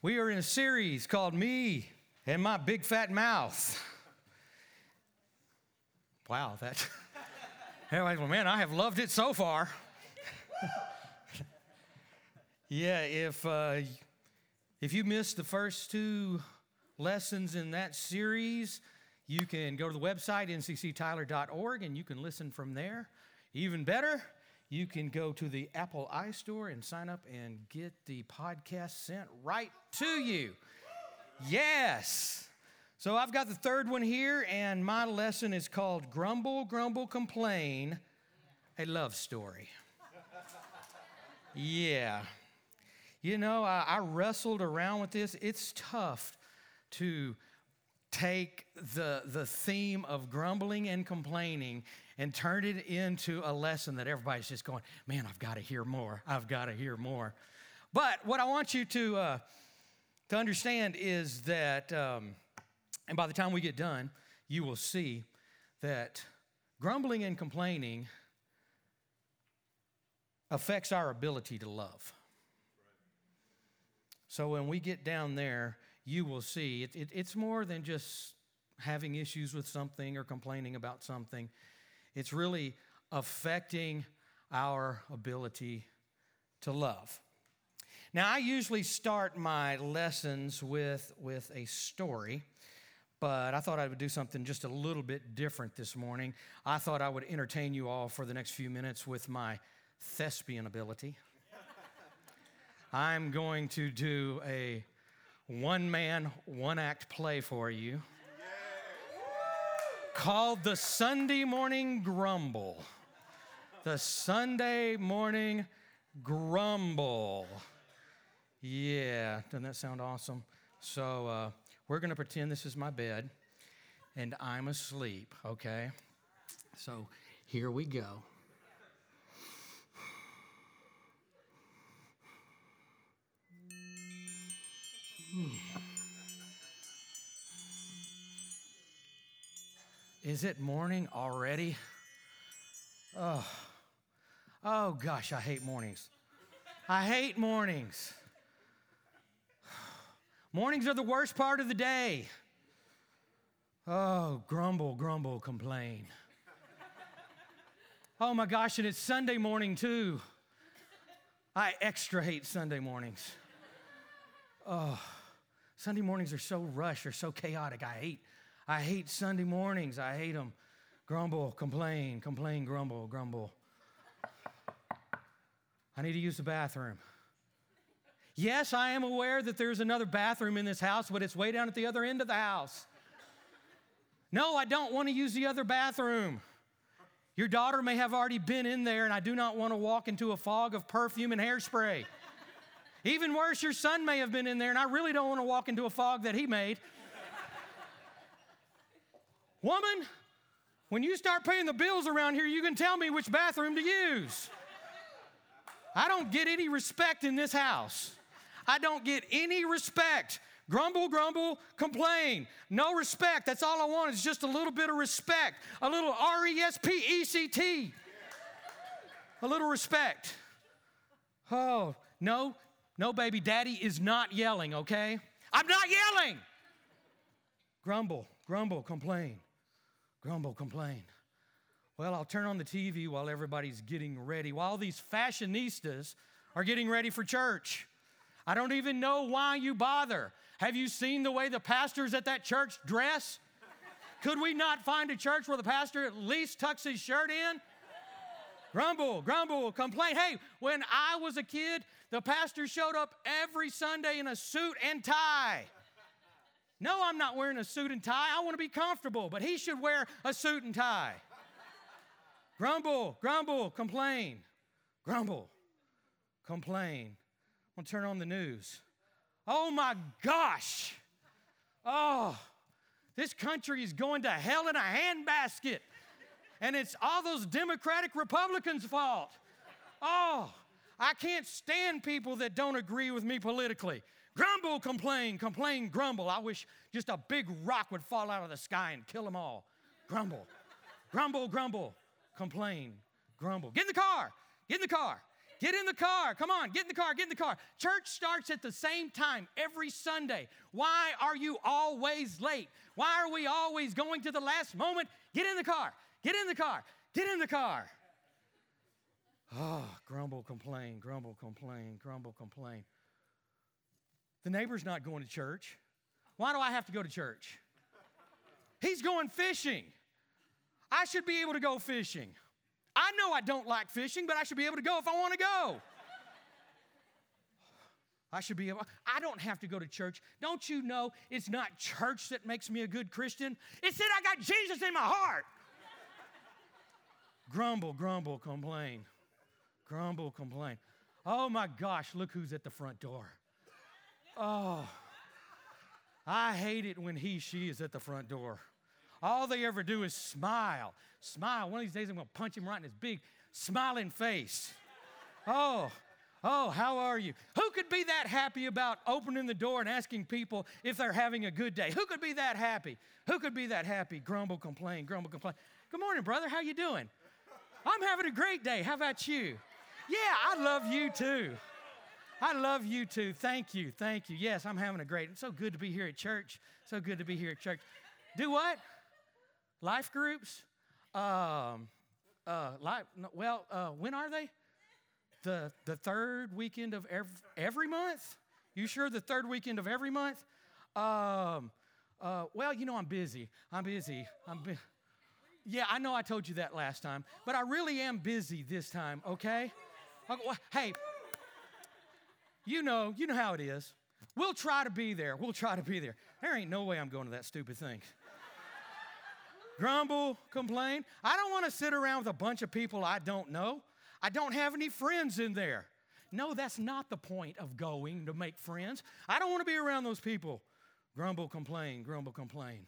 We are in a series called Me and My Big Fat Mouth. Wow, that. Well, man, I have loved it so far. yeah, if uh, if you missed the first two lessons in that series, you can go to the website ncctyler.org and you can listen from there. Even better, you can go to the Apple iStore and sign up and get the podcast sent right to you. Yes. So I've got the third one here, and my lesson is called Grumble, Grumble, Complain A Love Story. yeah. You know, I, I, wrestled around with this. It's tough to take the, the theme of grumbling and complaining and turn it into a lesson that everybody's just going, man, I've got to hear more. I've got to hear more. But what I want you to, uh, to understand is that, um, and by the time we get done, you will see that grumbling and complaining affects our ability to love. So when we get down there, you will see it, it, it's more than just having issues with something or complaining about something. It's really affecting our ability to love. Now, I usually start my lessons with, with a story, but I thought I would do something just a little bit different this morning. I thought I would entertain you all for the next few minutes with my thespian ability. I'm going to do a one man, one act play for you called the Sunday Morning Grumble. The Sunday Morning Grumble. Yeah, doesn't that sound awesome? So, uh, we're going to pretend this is my bed and I'm asleep, okay? So, here we go. Hmm. Is it morning already? Oh, oh gosh, I hate mornings. I hate mornings. Mornings are the worst part of the day. Oh, grumble, grumble, complain. Oh my gosh, and it's Sunday morning too. I extra hate Sunday mornings. Oh, Sunday mornings are so rushed, they're so chaotic. I hate I hate Sunday mornings. I hate them. Grumble, complain, complain, grumble, grumble. I need to use the bathroom. Yes, I am aware that there's another bathroom in this house, but it's way down at the other end of the house. No, I don't want to use the other bathroom. Your daughter may have already been in there, and I do not want to walk into a fog of perfume and hairspray. Even worse, your son may have been in there, and I really don't want to walk into a fog that he made. Woman, when you start paying the bills around here, you can tell me which bathroom to use. I don't get any respect in this house. I don't get any respect. Grumble, grumble, complain. No respect. That's all I want is just a little bit of respect. A little R E S P E C T. A little respect. Oh, no, no, baby, daddy is not yelling, okay? I'm not yelling. Grumble, grumble, complain grumble, complain. Well, I'll turn on the TV while everybody's getting ready, while these fashionistas are getting ready for church. I don't even know why you bother. Have you seen the way the pastors at that church dress? Could we not find a church where the pastor at least tucks his shirt in? Grumble, grumble, complain. Hey, when I was a kid, the pastor showed up every Sunday in a suit and tie. No, I'm not wearing a suit and tie. I want to be comfortable, but he should wear a suit and tie. grumble, grumble, complain. Grumble, complain. I'm going to turn on the news. Oh my gosh. Oh, this country is going to hell in a handbasket. And it's all those Democratic Republicans' fault. Oh, I can't stand people that don't agree with me politically. Grumble, complain, complain, grumble. I wish just a big rock would fall out of the sky and kill them all. Grumble, grumble, grumble, complain, grumble. Get in the car, get in the car, Get in the car. Come on, get in the car, get in the car. Church starts at the same time every Sunday. Why are you always late? Why are we always going to the last moment? Get in the car, get in the car, get in the car. Oh, grumble, complain, grumble, complain, grumble, complain. The neighbor's not going to church. Why do I have to go to church? He's going fishing. I should be able to go fishing. I know I don't like fishing, but I should be able to go if I want to go. I should be able, I don't have to go to church. Don't you know it's not church that makes me a good Christian? It's that I got Jesus in my heart. grumble, grumble, complain. Grumble, complain. Oh my gosh, look who's at the front door. Oh, I hate it when he, she is at the front door. All they ever do is smile. Smile. One of these days I'm going to punch him right in his big smiling face. Oh, oh, how are you? Who could be that happy about opening the door and asking people if they're having a good day? Who could be that happy? Who could be that happy? Grumble, complain, grumble, complain. Good morning, brother. How you doing? I'm having a great day. How about you? Yeah, I love you too. I love you too. Thank you. Thank you. Yes, I'm having a great. It's so good to be here at church. So good to be here at church. Do what? Life groups? Um, uh, life, well, uh, when are they? The, the third weekend of every, every month? You sure the third weekend of every month? Um, uh, well, you know, I'm busy. I'm busy. I'm bu- yeah, I know I told you that last time, but I really am busy this time, okay? okay well, hey, you know, you know how it is. We'll try to be there. We'll try to be there. There ain't no way I'm going to that stupid thing grumble, complain. I don't want to sit around with a bunch of people I don't know. I don't have any friends in there. No, that's not the point of going to make friends. I don't want to be around those people. Grumble, complain, grumble, complain.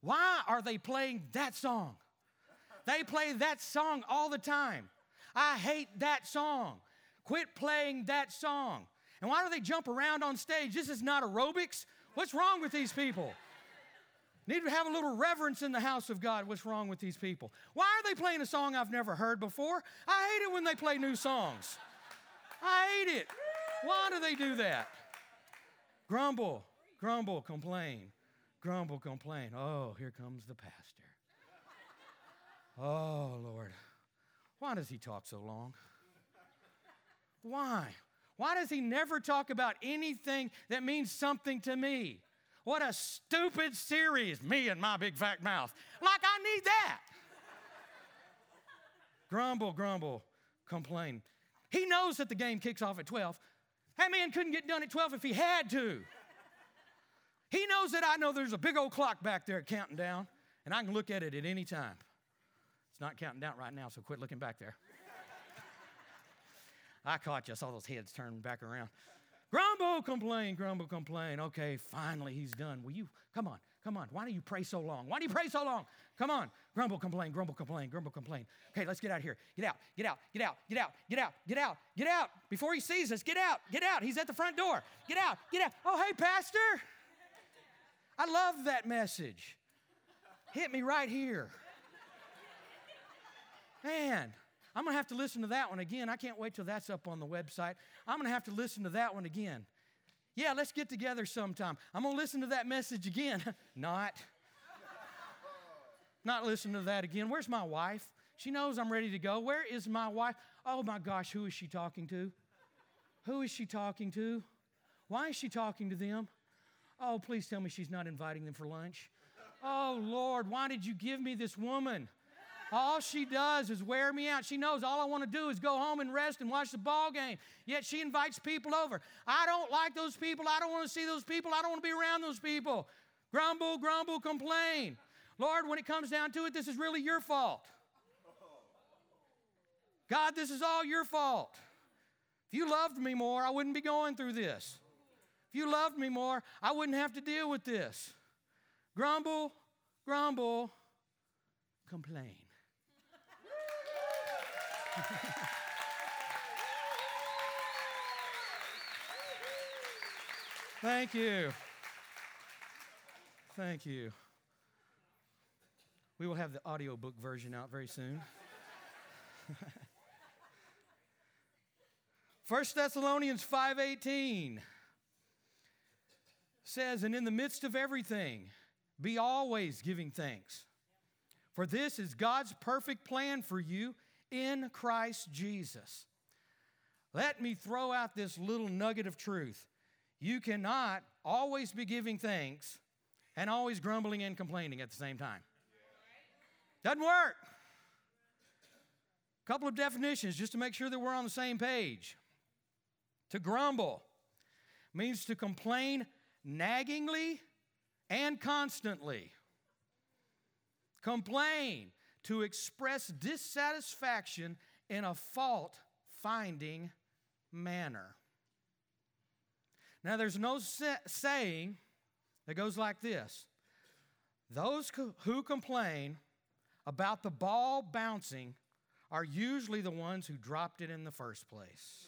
Why are they playing that song? They play that song all the time. I hate that song. Quit playing that song. And why do they jump around on stage? This is not aerobics. What's wrong with these people? Need to have a little reverence in the house of God. What's wrong with these people? Why are they playing a song I've never heard before? I hate it when they play new songs. I hate it. Why do they do that? Grumble, grumble, complain, grumble, complain. Oh, here comes the pastor. Oh, Lord. Why does he talk so long? Why? Why does he never talk about anything that means something to me? What a stupid series, me and my big fat mouth. Like I need that. grumble, grumble, complain. He knows that the game kicks off at 12. That man couldn't get done at 12 if he had to. He knows that I know there's a big old clock back there counting down, and I can look at it at any time. It's not counting down right now, so quit looking back there. I caught you. I saw those heads turning back around. Grumble, complain, grumble, complain. Okay, finally he's done. Will you, come on, come on. Why do you pray so long? Why do you pray so long? Come on. Grumble, complain, grumble, complain, grumble, complain. Okay, let's get out of here. Get out, get out, get out, get out, get out, get out, get out. Before he sees us, get out, get out. He's at the front door. Get out, get out. Oh, hey, Pastor. I love that message. Hit me right here. Man, I'm going to have to listen to that one again. I can't wait till that's up on the website. I'm going to have to listen to that one again. Yeah, let's get together sometime. I'm going to listen to that message again. Not. Not listen to that again. Where's my wife? She knows I'm ready to go. Where is my wife? Oh my gosh, who is she talking to? Who is she talking to? Why is she talking to them? Oh, please tell me she's not inviting them for lunch. Oh Lord, why did you give me this woman? All she does is wear me out. She knows all I want to do is go home and rest and watch the ball game. Yet she invites people over. I don't like those people. I don't want to see those people. I don't want to be around those people. Grumble, grumble, complain. Lord, when it comes down to it, this is really your fault. God, this is all your fault. If you loved me more, I wouldn't be going through this. If you loved me more, I wouldn't have to deal with this. Grumble, grumble, complain. Thank you. Thank you. We will have the audiobook version out very soon. 1 Thessalonians 5:18 says, "And in the midst of everything, be always giving thanks, for this is God's perfect plan for you in Christ Jesus." Let me throw out this little nugget of truth. You cannot always be giving thanks and always grumbling and complaining at the same time. Doesn't work. A couple of definitions just to make sure that we're on the same page. To grumble means to complain naggingly and constantly. Complain, to express dissatisfaction in a fault finding manner. Now, there's no saying that goes like this Those who complain about the ball bouncing are usually the ones who dropped it in the first place.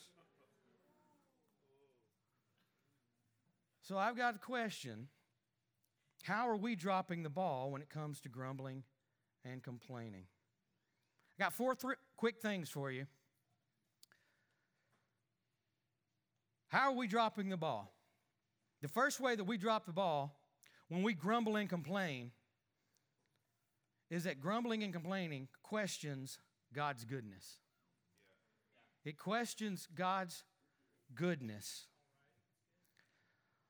So I've got a question. How are we dropping the ball when it comes to grumbling and complaining? I got four th- quick things for you. How are we dropping the ball? The first way that we drop the ball when we grumble and complain is that grumbling and complaining questions God's goodness. It questions God's goodness.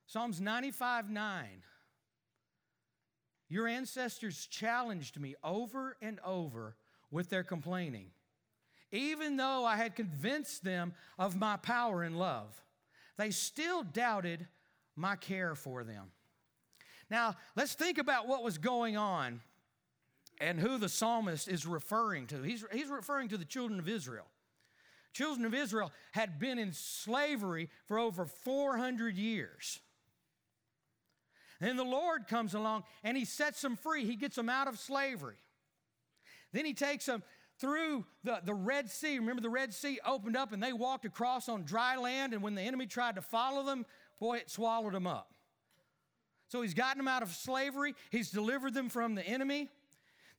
Psalms 95 9. Your ancestors challenged me over and over with their complaining, even though I had convinced them of my power and love they still doubted my care for them. Now, let's think about what was going on and who the psalmist is referring to. He's, he's referring to the children of Israel. Children of Israel had been in slavery for over 400 years. Then the Lord comes along and he sets them free. He gets them out of slavery. Then he takes them through the, the Red Sea. Remember, the Red Sea opened up and they walked across on dry land, and when the enemy tried to follow them, boy, it swallowed them up. So he's gotten them out of slavery, he's delivered them from the enemy.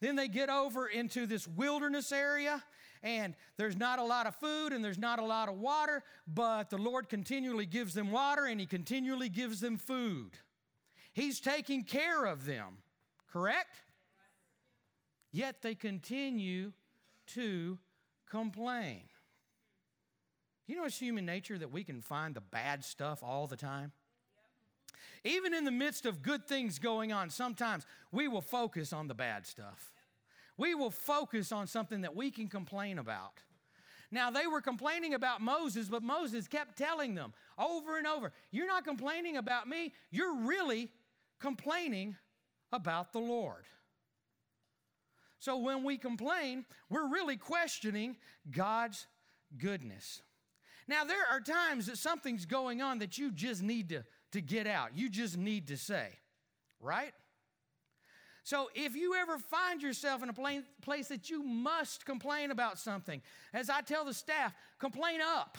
Then they get over into this wilderness area, and there's not a lot of food and there's not a lot of water, but the Lord continually gives them water and He continually gives them food. He's taking care of them, correct? Yet they continue to complain. You know, it's human nature that we can find the bad stuff all the time. Even in the midst of good things going on, sometimes we will focus on the bad stuff. We will focus on something that we can complain about. Now, they were complaining about Moses, but Moses kept telling them over and over, You're not complaining about me, you're really complaining about the Lord. So when we complain, we're really questioning God's goodness. Now, there are times that something's going on that you just need to, to get out. You just need to say, right? So, if you ever find yourself in a place that you must complain about something, as I tell the staff, complain up.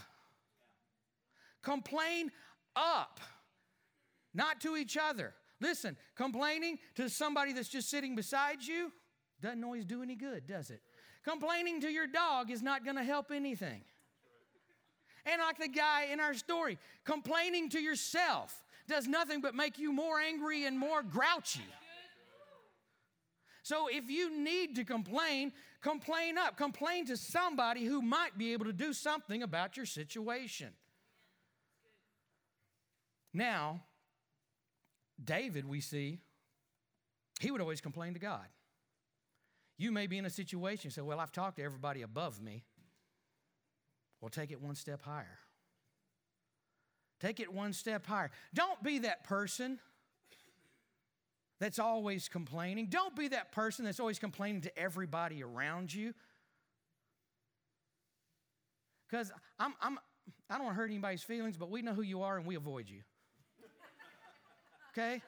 Complain up, not to each other. Listen, complaining to somebody that's just sitting beside you, doesn't always do any good, does it? Complaining to your dog is not going to help anything. And like the guy in our story, complaining to yourself does nothing but make you more angry and more grouchy. So if you need to complain, complain up. Complain to somebody who might be able to do something about your situation. Now, David, we see, he would always complain to God. You may be in a situation, you say, Well, I've talked to everybody above me. Well, take it one step higher. Take it one step higher. Don't be that person that's always complaining. Don't be that person that's always complaining to everybody around you. Because I'm, I'm, I don't want to hurt anybody's feelings, but we know who you are and we avoid you. Okay?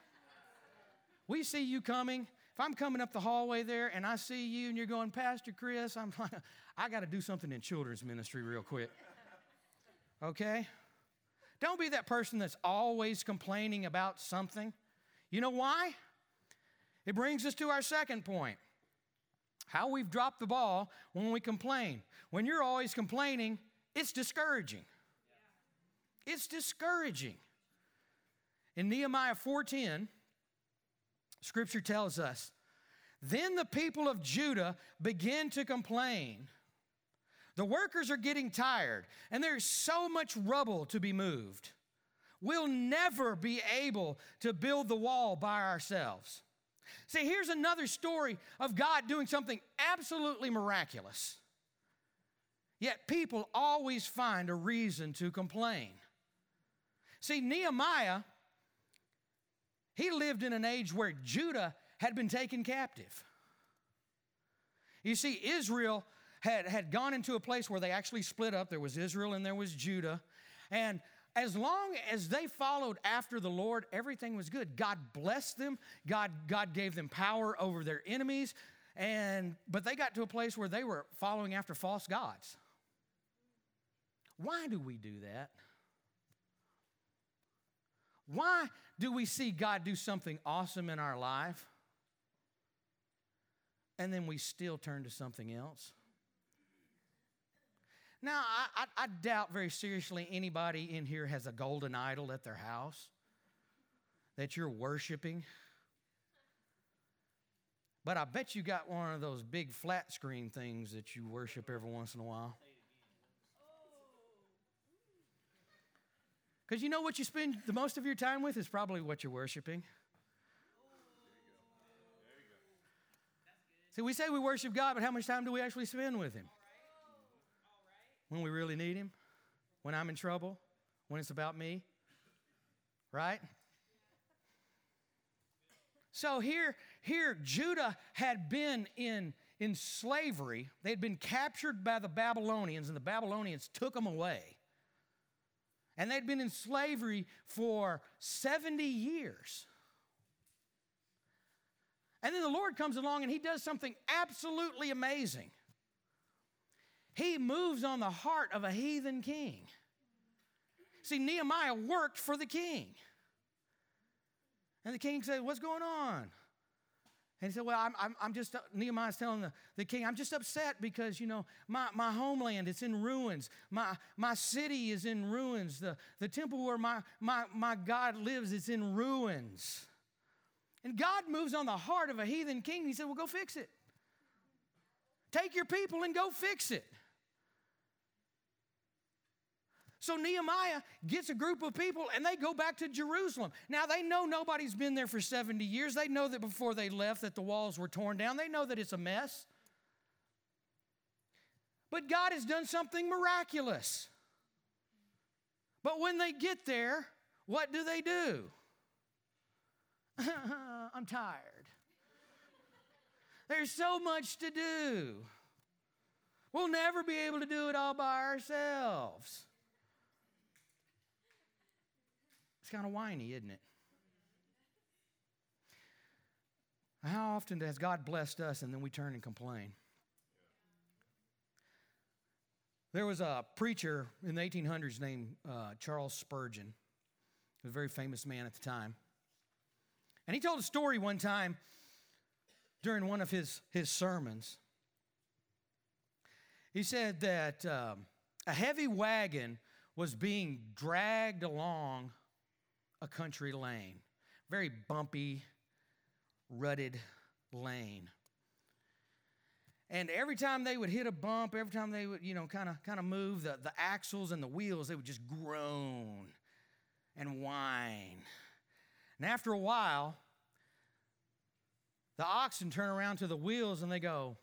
We see you coming if I'm coming up the hallway there and I see you and you're going, Pastor Chris, I'm like, I got to do something in children's ministry real quick. Okay? Don't be that person that's always complaining about something. You know why? It brings us to our second point. How we've dropped the ball when we complain. When you're always complaining, it's discouraging. It's discouraging. In Nehemiah 4:10, scripture tells us, "Then the people of Judah begin to complain. The workers are getting tired, and there's so much rubble to be moved. We'll never be able to build the wall by ourselves." See, here's another story of God doing something absolutely miraculous. Yet people always find a reason to complain. See, Nehemiah, he lived in an age where Judah had been taken captive. You see, Israel had, had gone into a place where they actually split up. There was Israel and there was Judah. And as long as they followed after the Lord, everything was good. God blessed them. God, God gave them power over their enemies. And but they got to a place where they were following after false gods. Why do we do that? Why do we see God do something awesome in our life and then we still turn to something else? Now, I, I, I, doubt very seriously anybody in here has a golden idol at their house that you're worshiping. But I bet you got one of those big flat screen things that you worship every once in a while. Because you know what you spend the most of your time with is probably what you're worshiping. See, we say we worship God, but how much time do we actually spend with Him? When we really need Him? When I'm in trouble? When it's about me? Right? So here, here, Judah had been in, in slavery. They had been captured by the Babylonians, and the Babylonians took them away. And they'd been in slavery for 70 years. And then the Lord comes along and he does something absolutely amazing. He moves on the heart of a heathen king. See, Nehemiah worked for the king. And the king said, What's going on? And he said, Well, I'm, I'm, I'm just, uh, Nehemiah's telling the, the king, I'm just upset because, you know, my, my homeland, it's in ruins. My, my city is in ruins. The, the temple where my, my, my God lives, it's in ruins. And God moves on the heart of a heathen king. He said, Well, go fix it. Take your people and go fix it. So Nehemiah gets a group of people and they go back to Jerusalem. Now they know nobody's been there for 70 years. They know that before they left that the walls were torn down. They know that it's a mess. But God has done something miraculous. But when they get there, what do they do? I'm tired. There's so much to do. We'll never be able to do it all by ourselves. It's kind of whiny, isn't it? How often has God blessed us and then we turn and complain? There was a preacher in the 1800s named uh, Charles Spurgeon, a very famous man at the time. And he told a story one time during one of his, his sermons. He said that um, a heavy wagon was being dragged along a country lane, very bumpy, rutted lane. And every time they would hit a bump, every time they would, you know, kind of kind of move, the, the axles and the wheels, they would just groan and whine. And after a while, the oxen turn around to the wheels and they go,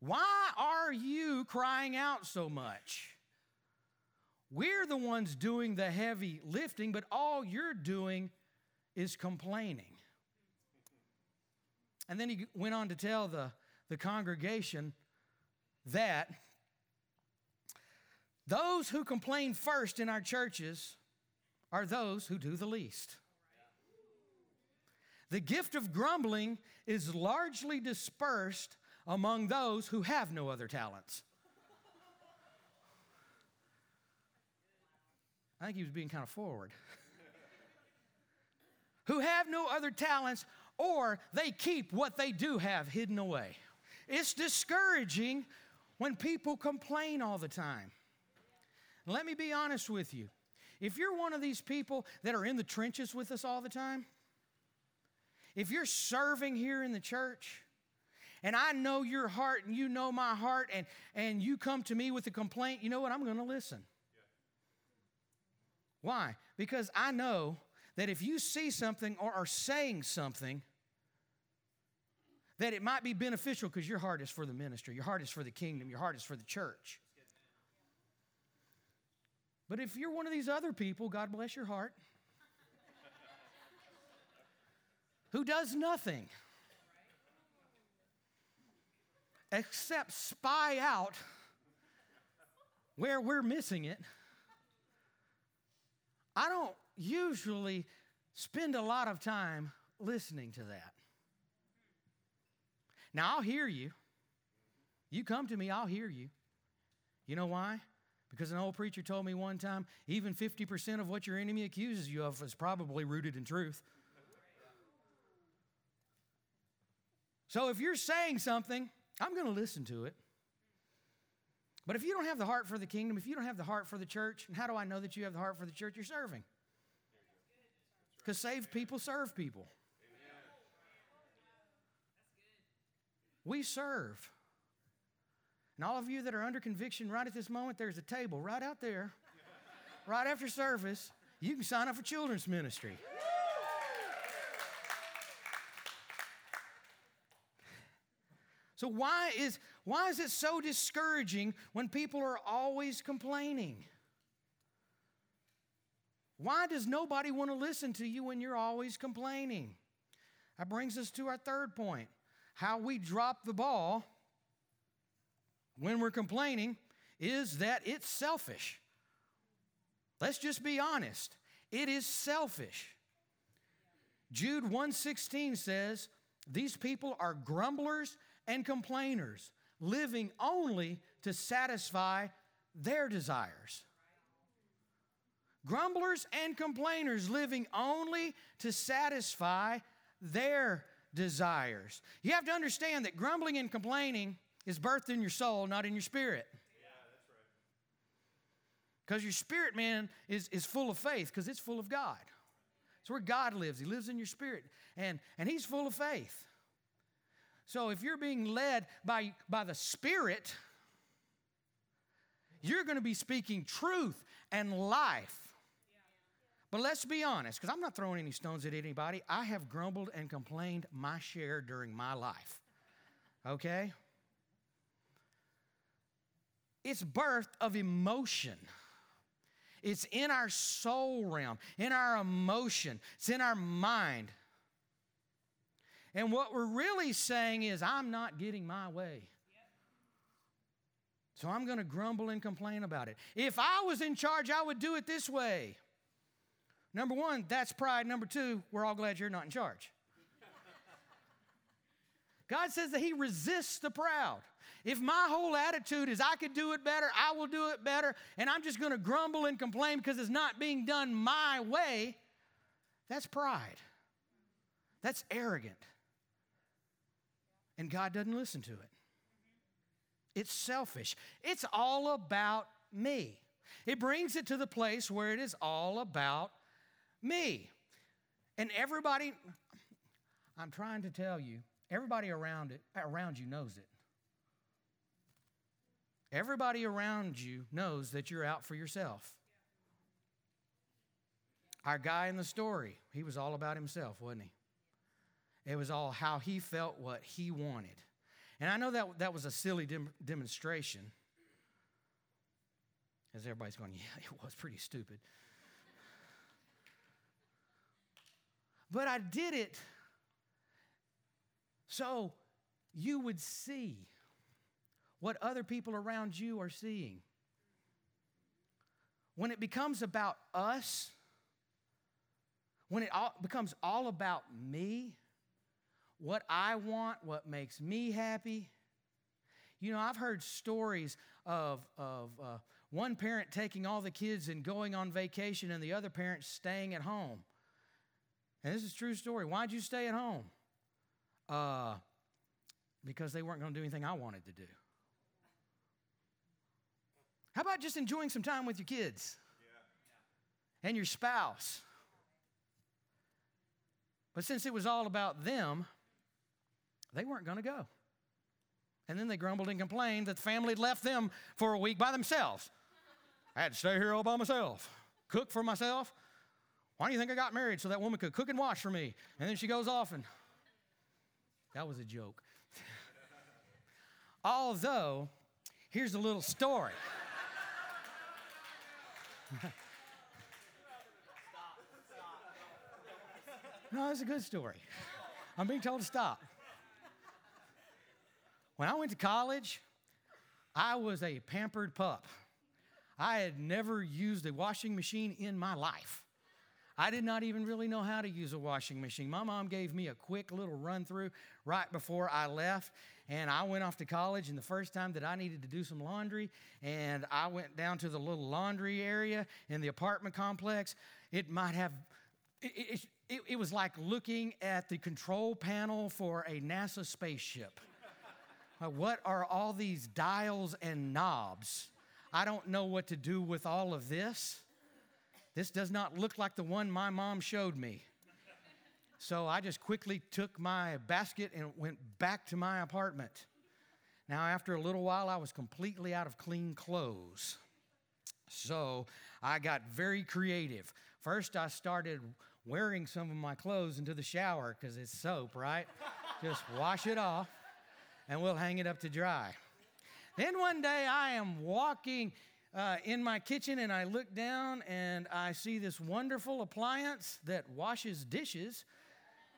Why are you crying out so much? We're the ones doing the heavy lifting, but all you're doing is complaining. And then he went on to tell the, the congregation that those who complain first in our churches are those who do the least. The gift of grumbling is largely dispersed among those who have no other talents. I think he was being kind of forward. Who have no other talents, or they keep what they do have hidden away. It's discouraging when people complain all the time. Let me be honest with you. If you're one of these people that are in the trenches with us all the time, if you're serving here in the church, and I know your heart and you know my heart, and, and you come to me with a complaint, you know what? I'm going to listen. Why? Because I know that if you see something or are saying something, that it might be beneficial because your heart is for the ministry, your heart is for the kingdom, your heart is for the church. But if you're one of these other people, God bless your heart, who does nothing except spy out where we're missing it, I don't usually spend a lot of time listening to that. Now, I'll hear you. You come to me, I'll hear you. You know why? Because an old preacher told me one time even 50% of what your enemy accuses you of is probably rooted in truth. So if you're saying something, I'm going to listen to it. But if you don't have the heart for the kingdom, if you don't have the heart for the church, and how do I know that you have the heart for the church? You're serving. Because saved people serve people. We serve. And all of you that are under conviction right at this moment, there's a table right out there, right after service. You can sign up for children's ministry. So why is why is it so discouraging when people are always complaining? Why does nobody want to listen to you when you're always complaining? That brings us to our third point. How we drop the ball when we're complaining is that it's selfish. Let's just be honest. It is selfish. Jude 116 says, "These people are grumblers and complainers, living only to satisfy their desires." Grumblers and complainers living only to satisfy their desires. You have to understand that grumbling and complaining is birthed in your soul, not in your spirit. Because your spirit man is, is full of faith because it's full of God. It's where God lives. He lives in your spirit. And, and He's full of faith. So if you're being led by, by the Spirit, you're going to be speaking truth and life. But let's be honest, because I'm not throwing any stones at anybody. I have grumbled and complained my share during my life. Okay? It's birth of emotion. It's in our soul realm, in our emotion, it's in our mind. And what we're really saying is, I'm not getting my way. So I'm going to grumble and complain about it. If I was in charge, I would do it this way. Number one, that's pride. Number two, we're all glad you're not in charge. God says that He resists the proud. If my whole attitude is I could do it better, I will do it better, and I'm just going to grumble and complain because it's not being done my way, that's pride. That's arrogant. And God doesn't listen to it. It's selfish. It's all about me. It brings it to the place where it is all about me. And everybody, I'm trying to tell you, everybody around it, around you knows it. Everybody around you knows that you're out for yourself. Our guy in the story, he was all about himself, wasn't he? It was all how he felt, what he wanted. And I know that that was a silly dem- demonstration. As everybody's going, yeah, it was pretty stupid. But I did it so you would see what other people around you are seeing. When it becomes about us, when it all becomes all about me, what I want, what makes me happy. You know, I've heard stories of, of uh, one parent taking all the kids and going on vacation and the other parent staying at home. And this is a true story. Why'd you stay at home? Uh, because they weren't going to do anything I wanted to do. How about just enjoying some time with your kids? and your spouse. But since it was all about them, they weren't going to go. And then they grumbled and complained that the family had left them for a week by themselves. I had to stay here all by myself, cook for myself. Why do you think I got married? So that woman could cook and wash for me. And then she goes off and that was a joke. Although, here's a little story. no, it's a good story. I'm being told to stop. When I went to college, I was a pampered pup. I had never used a washing machine in my life. I did not even really know how to use a washing machine. My mom gave me a quick little run through right before I left, and I went off to college. And the first time that I needed to do some laundry, and I went down to the little laundry area in the apartment complex, it might have, it, it, it was like looking at the control panel for a NASA spaceship. Uh, what are all these dials and knobs? I don't know what to do with all of this. This does not look like the one my mom showed me. So I just quickly took my basket and went back to my apartment. Now, after a little while, I was completely out of clean clothes. So I got very creative. First, I started wearing some of my clothes into the shower because it's soap, right? just wash it off and we'll hang it up to dry. Then one day I am walking uh, in my kitchen and I look down and I see this wonderful appliance that washes dishes.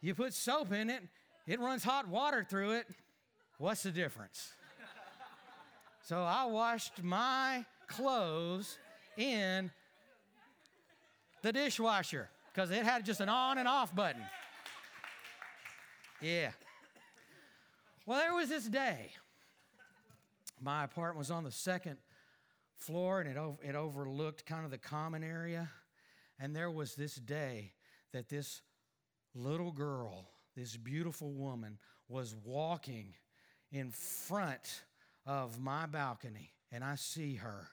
You put soap in it, it runs hot water through it. What's the difference? so I washed my clothes in the dishwasher because it had just an on and off button. Yeah. Well, there was this day. My apartment was on the second floor and it, it overlooked kind of the common area. And there was this day that this little girl, this beautiful woman, was walking in front of my balcony. And I see her.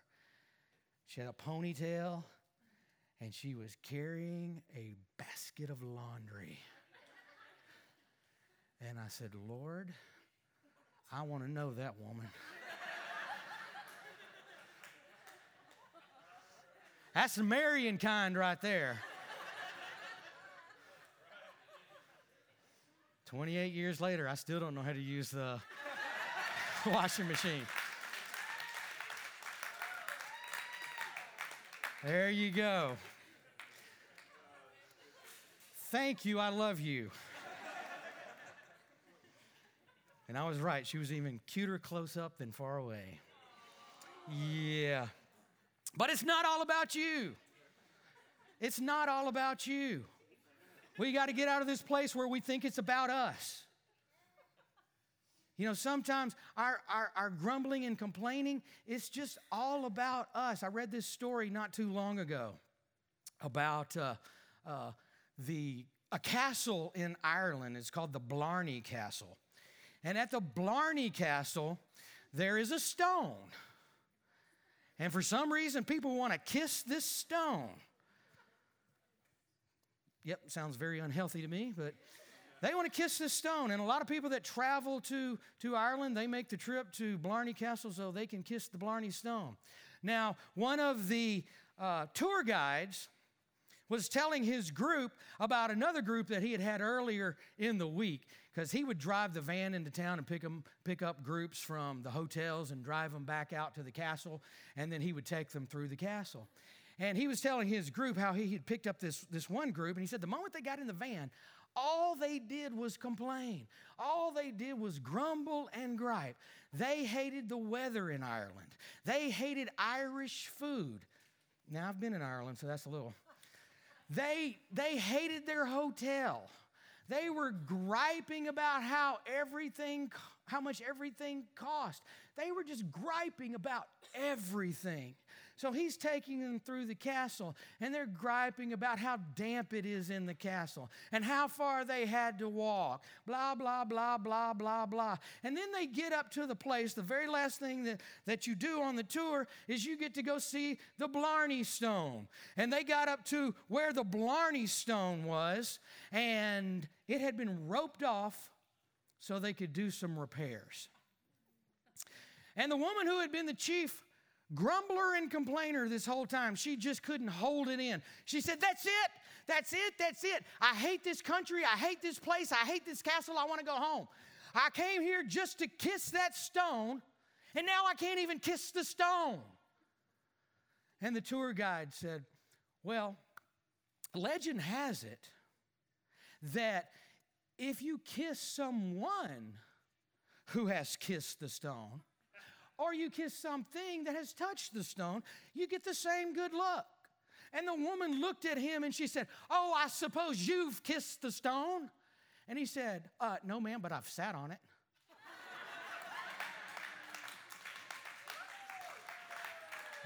She had a ponytail and she was carrying a basket of laundry. And I said, Lord, I want to know that woman. That's the Marion kind right there. 28 years later, I still don't know how to use the washing machine. There you go. Thank you. I love you. And I was right. She was even cuter close up than far away. Yeah. But it's not all about you. It's not all about you. We got to get out of this place where we think it's about us. You know, sometimes our, our, our, grumbling and complaining, it's just all about us. I read this story not too long ago about uh, uh, the, a castle in Ireland. It's called the Blarney Castle. And at the Blarney Castle, there is a stone. And for some reason, people want to kiss this stone. Yep, sounds very unhealthy to me, but they want to kiss this stone. And a lot of people that travel to, to Ireland, they make the trip to Blarney Castle so they can kiss the Blarney Stone. Now, one of the uh, tour guides was telling his group about another group that he had had earlier in the week because he would drive the van into town and pick, them, pick up groups from the hotels and drive them back out to the castle, and then he would take them through the castle. And he was telling his group how he had picked up this, this one group, and he said the moment they got in the van, all they did was complain. All they did was grumble and gripe. They hated the weather in Ireland. They hated Irish food. Now, I've been in Ireland, so that's a little. They, they hated their hotel. They were griping about how everything, how much everything cost. They were just griping about everything. So he's taking them through the castle, and they're griping about how damp it is in the castle and how far they had to walk. Blah, blah, blah, blah, blah, blah. And then they get up to the place. The very last thing that, that you do on the tour is you get to go see the Blarney Stone. And they got up to where the Blarney Stone was, and it had been roped off so they could do some repairs. And the woman who had been the chief grumbler and complainer this whole time. She just couldn't hold it in. She said, That's it. That's it. That's it. I hate this country. I hate this place. I hate this castle. I want to go home. I came here just to kiss that stone, and now I can't even kiss the stone. And the tour guide said, Well, legend has it that if you kiss someone who has kissed the stone, or you kiss something that has touched the stone, you get the same good luck. And the woman looked at him and she said, Oh, I suppose you've kissed the stone? And he said, uh, No, ma'am, but I've sat on it.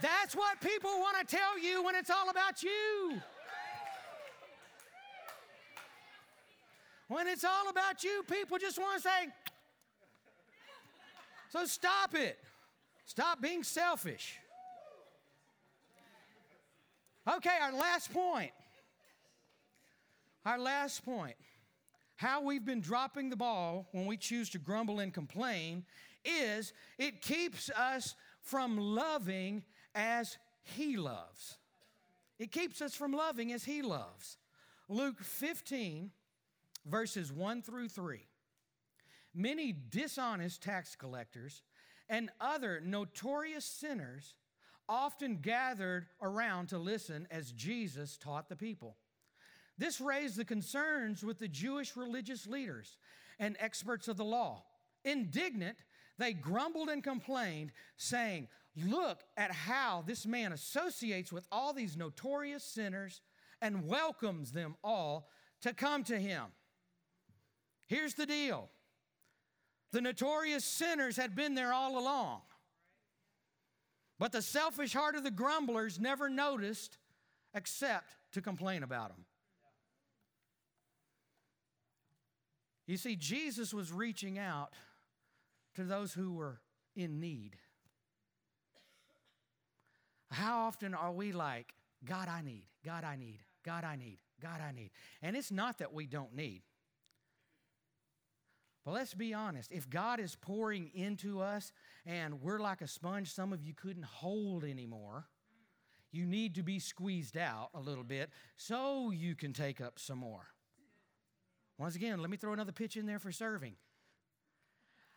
That's what people want to tell you when it's all about you. When it's all about you, people just want to say, so stop it. Stop being selfish. Okay, our last point. Our last point. How we've been dropping the ball when we choose to grumble and complain is it keeps us from loving as He loves. It keeps us from loving as He loves. Luke 15, verses 1 through 3. Many dishonest tax collectors and other notorious sinners often gathered around to listen as Jesus taught the people. This raised the concerns with the Jewish religious leaders and experts of the law. Indignant, they grumbled and complained, saying, Look at how this man associates with all these notorious sinners and welcomes them all to come to him. Here's the deal the notorious sinners had been there all along. But the selfish heart of the grumblers never noticed except to complain about them. You see, Jesus was reaching out to those who were in need. How often are we like, God, I need, God, I need, God, I need, God, I need? And it's not that we don't need. But let's be honest. If God is pouring into us and we're like a sponge some of you couldn't hold anymore, you need to be squeezed out a little bit so you can take up some more. Once again, let me throw another pitch in there for serving.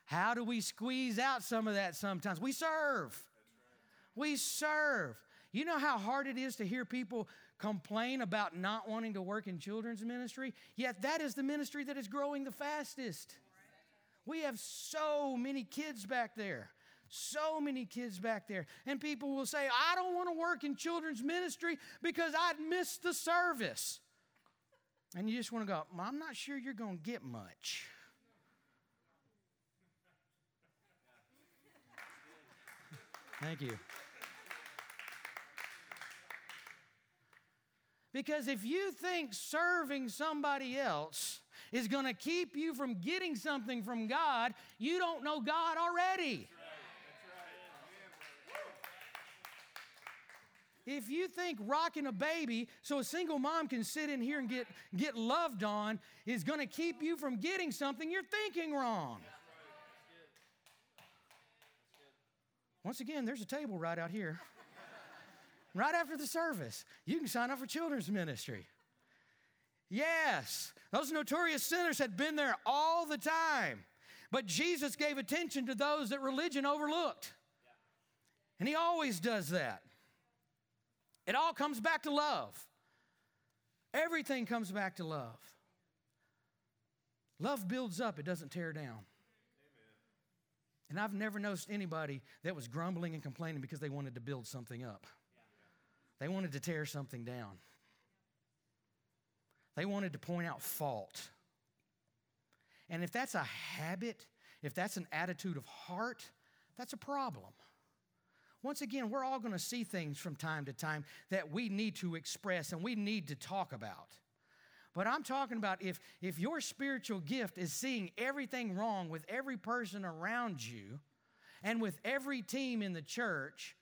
How do we squeeze out some of that sometimes? We serve. We serve. You know how hard it is to hear people complain about not wanting to work in children's ministry? Yet that is the ministry that is growing the fastest. We have so many kids back there. So many kids back there. And people will say, I don't want to work in children's ministry because I'd miss the service. And you just want to go, well, I'm not sure you're going to get much. Thank you. Because if you think serving somebody else is going to keep you from getting something from God, you don't know God already. If you think rocking a baby so a single mom can sit in here and get, get loved on is going to keep you from getting something, you're thinking wrong. Once again, there's a table right out here. right after the service, you can sign up for children's ministry. Yes, those notorious sinners had been there all the time. But Jesus gave attention to those that religion overlooked. And He always does that. It all comes back to love. Everything comes back to love. Love builds up, it doesn't tear down. And I've never noticed anybody that was grumbling and complaining because they wanted to build something up. They wanted to tear something down. They wanted to point out fault. And if that's a habit, if that's an attitude of heart, that's a problem. Once again, we're all going to see things from time to time that we need to express and we need to talk about. But I'm talking about if, if your spiritual gift is seeing everything wrong with every person around you and with every team in the church,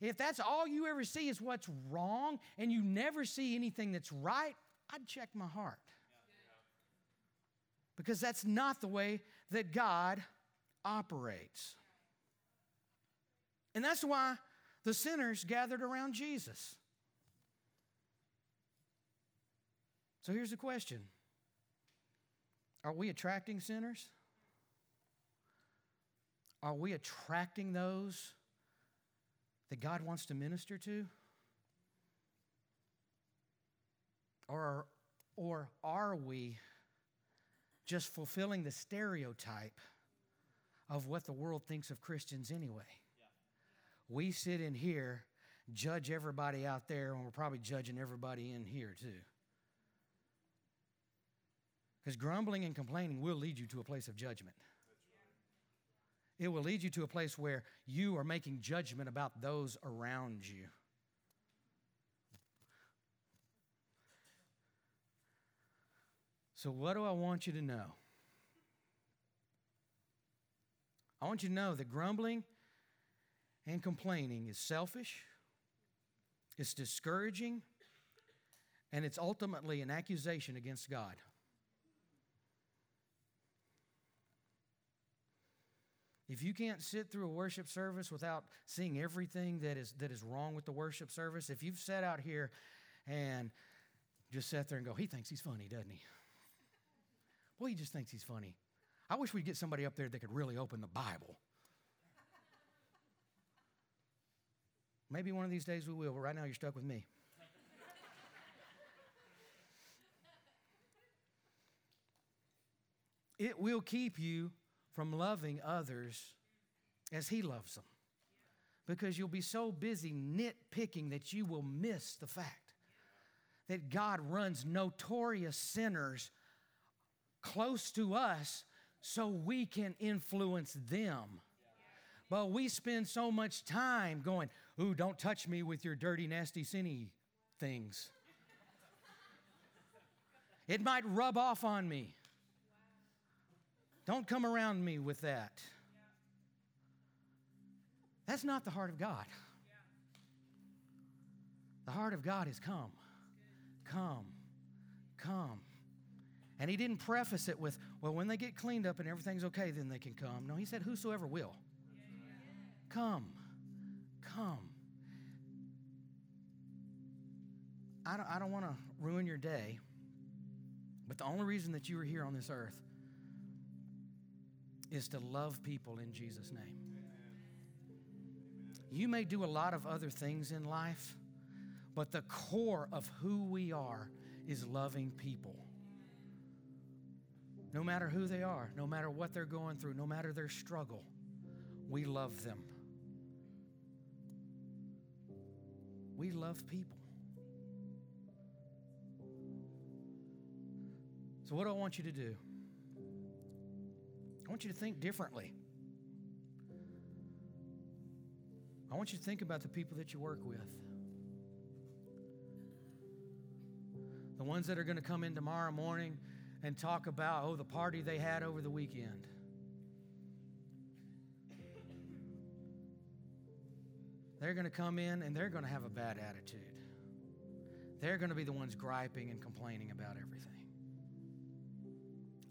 if that's all you ever see is what's wrong and you never see anything that's right, I'd check my heart. Because that's not the way that God operates. And that's why the sinners gathered around Jesus. So here's the question Are we attracting sinners? Are we attracting those that God wants to minister to? Or, or are we just fulfilling the stereotype of what the world thinks of Christians anyway? Yeah. We sit in here, judge everybody out there, and we're probably judging everybody in here too. Because grumbling and complaining will lead you to a place of judgment. It will lead you to a place where you are making judgment about those around you. So, what do I want you to know? I want you to know that grumbling and complaining is selfish, it's discouraging, and it's ultimately an accusation against God. If you can't sit through a worship service without seeing everything that is, that is wrong with the worship service, if you've sat out here and just sat there and go, he thinks he's funny, doesn't he? Well, he just thinks he's funny. I wish we'd get somebody up there that could really open the Bible. Maybe one of these days we will, but right now you're stuck with me. it will keep you from loving others as He loves them. Because you'll be so busy nitpicking that you will miss the fact that God runs notorious sinners close to us so we can influence them. But we spend so much time going, Ooh, don't touch me with your dirty, nasty, sinny things. It might rub off on me. Don't come around me with that. That's not the heart of God. The heart of God is come, come, come. And he didn't preface it with, well, when they get cleaned up and everything's okay, then they can come. No, he said, whosoever will. Come, come. I don't, I don't want to ruin your day, but the only reason that you are here on this earth is to love people in Jesus' name. You may do a lot of other things in life, but the core of who we are is loving people. No matter who they are, no matter what they're going through, no matter their struggle, we love them. We love people. So, what do I want you to do? I want you to think differently. I want you to think about the people that you work with. The ones that are going to come in tomorrow morning and talk about, oh, the party they had over the weekend. They're going to come in and they're going to have a bad attitude. They're going to be the ones griping and complaining about everything.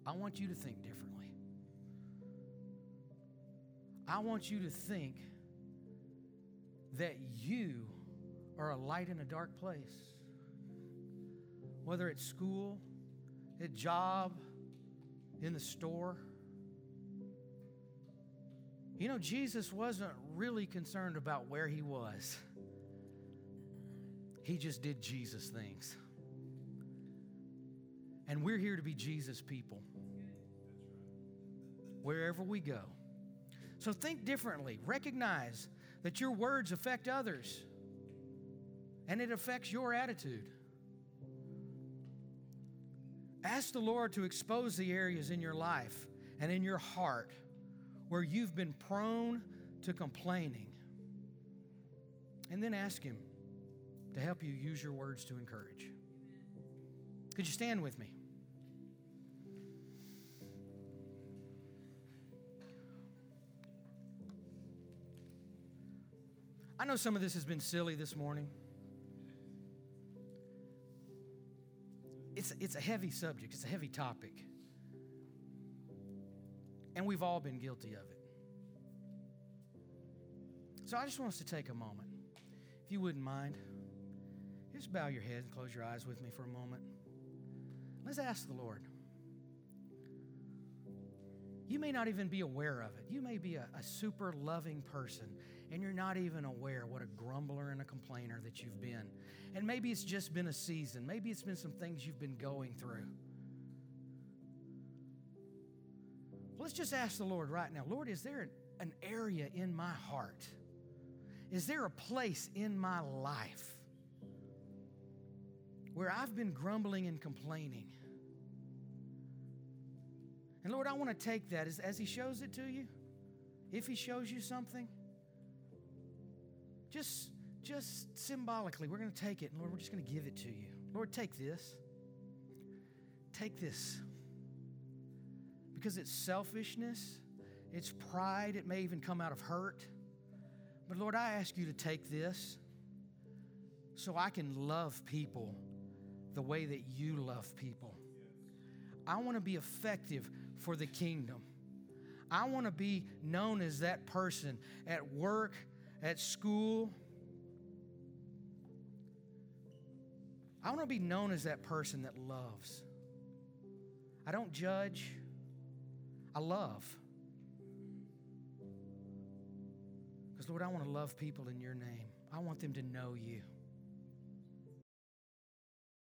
I want you to think differently. I want you to think that you are a light in a dark place. Whether it's school, at job, in the store. You know, Jesus wasn't really concerned about where he was. He just did Jesus things. And we're here to be Jesus people. Wherever we go. So think differently. Recognize that your words affect others and it affects your attitude. Ask the Lord to expose the areas in your life and in your heart where you've been prone to complaining And then ask Him to help you use your words to encourage. Could you stand with me? I know some of this has been silly this morning. It's, it's a heavy subject, it's a heavy topic. And we've all been guilty of it. So I just want us to take a moment. If you wouldn't mind, just bow your head and close your eyes with me for a moment. Let's ask the Lord. You may not even be aware of it. You may be a, a, super loving person and you're not even aware what a grumbler and a complainer that you've been. And maybe it's just been a season, maybe it's been some things you've been going through. Let's just ask the Lord right now Lord, is there an, area in my heart? Is there a place in my life where I've been grumbling and complaining? And Lord, I want to take that as, as He shows it to you. If He shows you something, just, just symbolically, we're going to take it and Lord, we're just going to give it to you. Lord, take this. Take this. Because it's selfishness, it's pride, it may even come out of hurt. But Lord, I ask you to take this so I can love people the way that you love people. I want to be effective for the kingdom. I want to be known as that person at work, at school. I want to be known as that person that loves. I don't judge, I love. Because, Lord, I want to love people in your name. I want them to know you.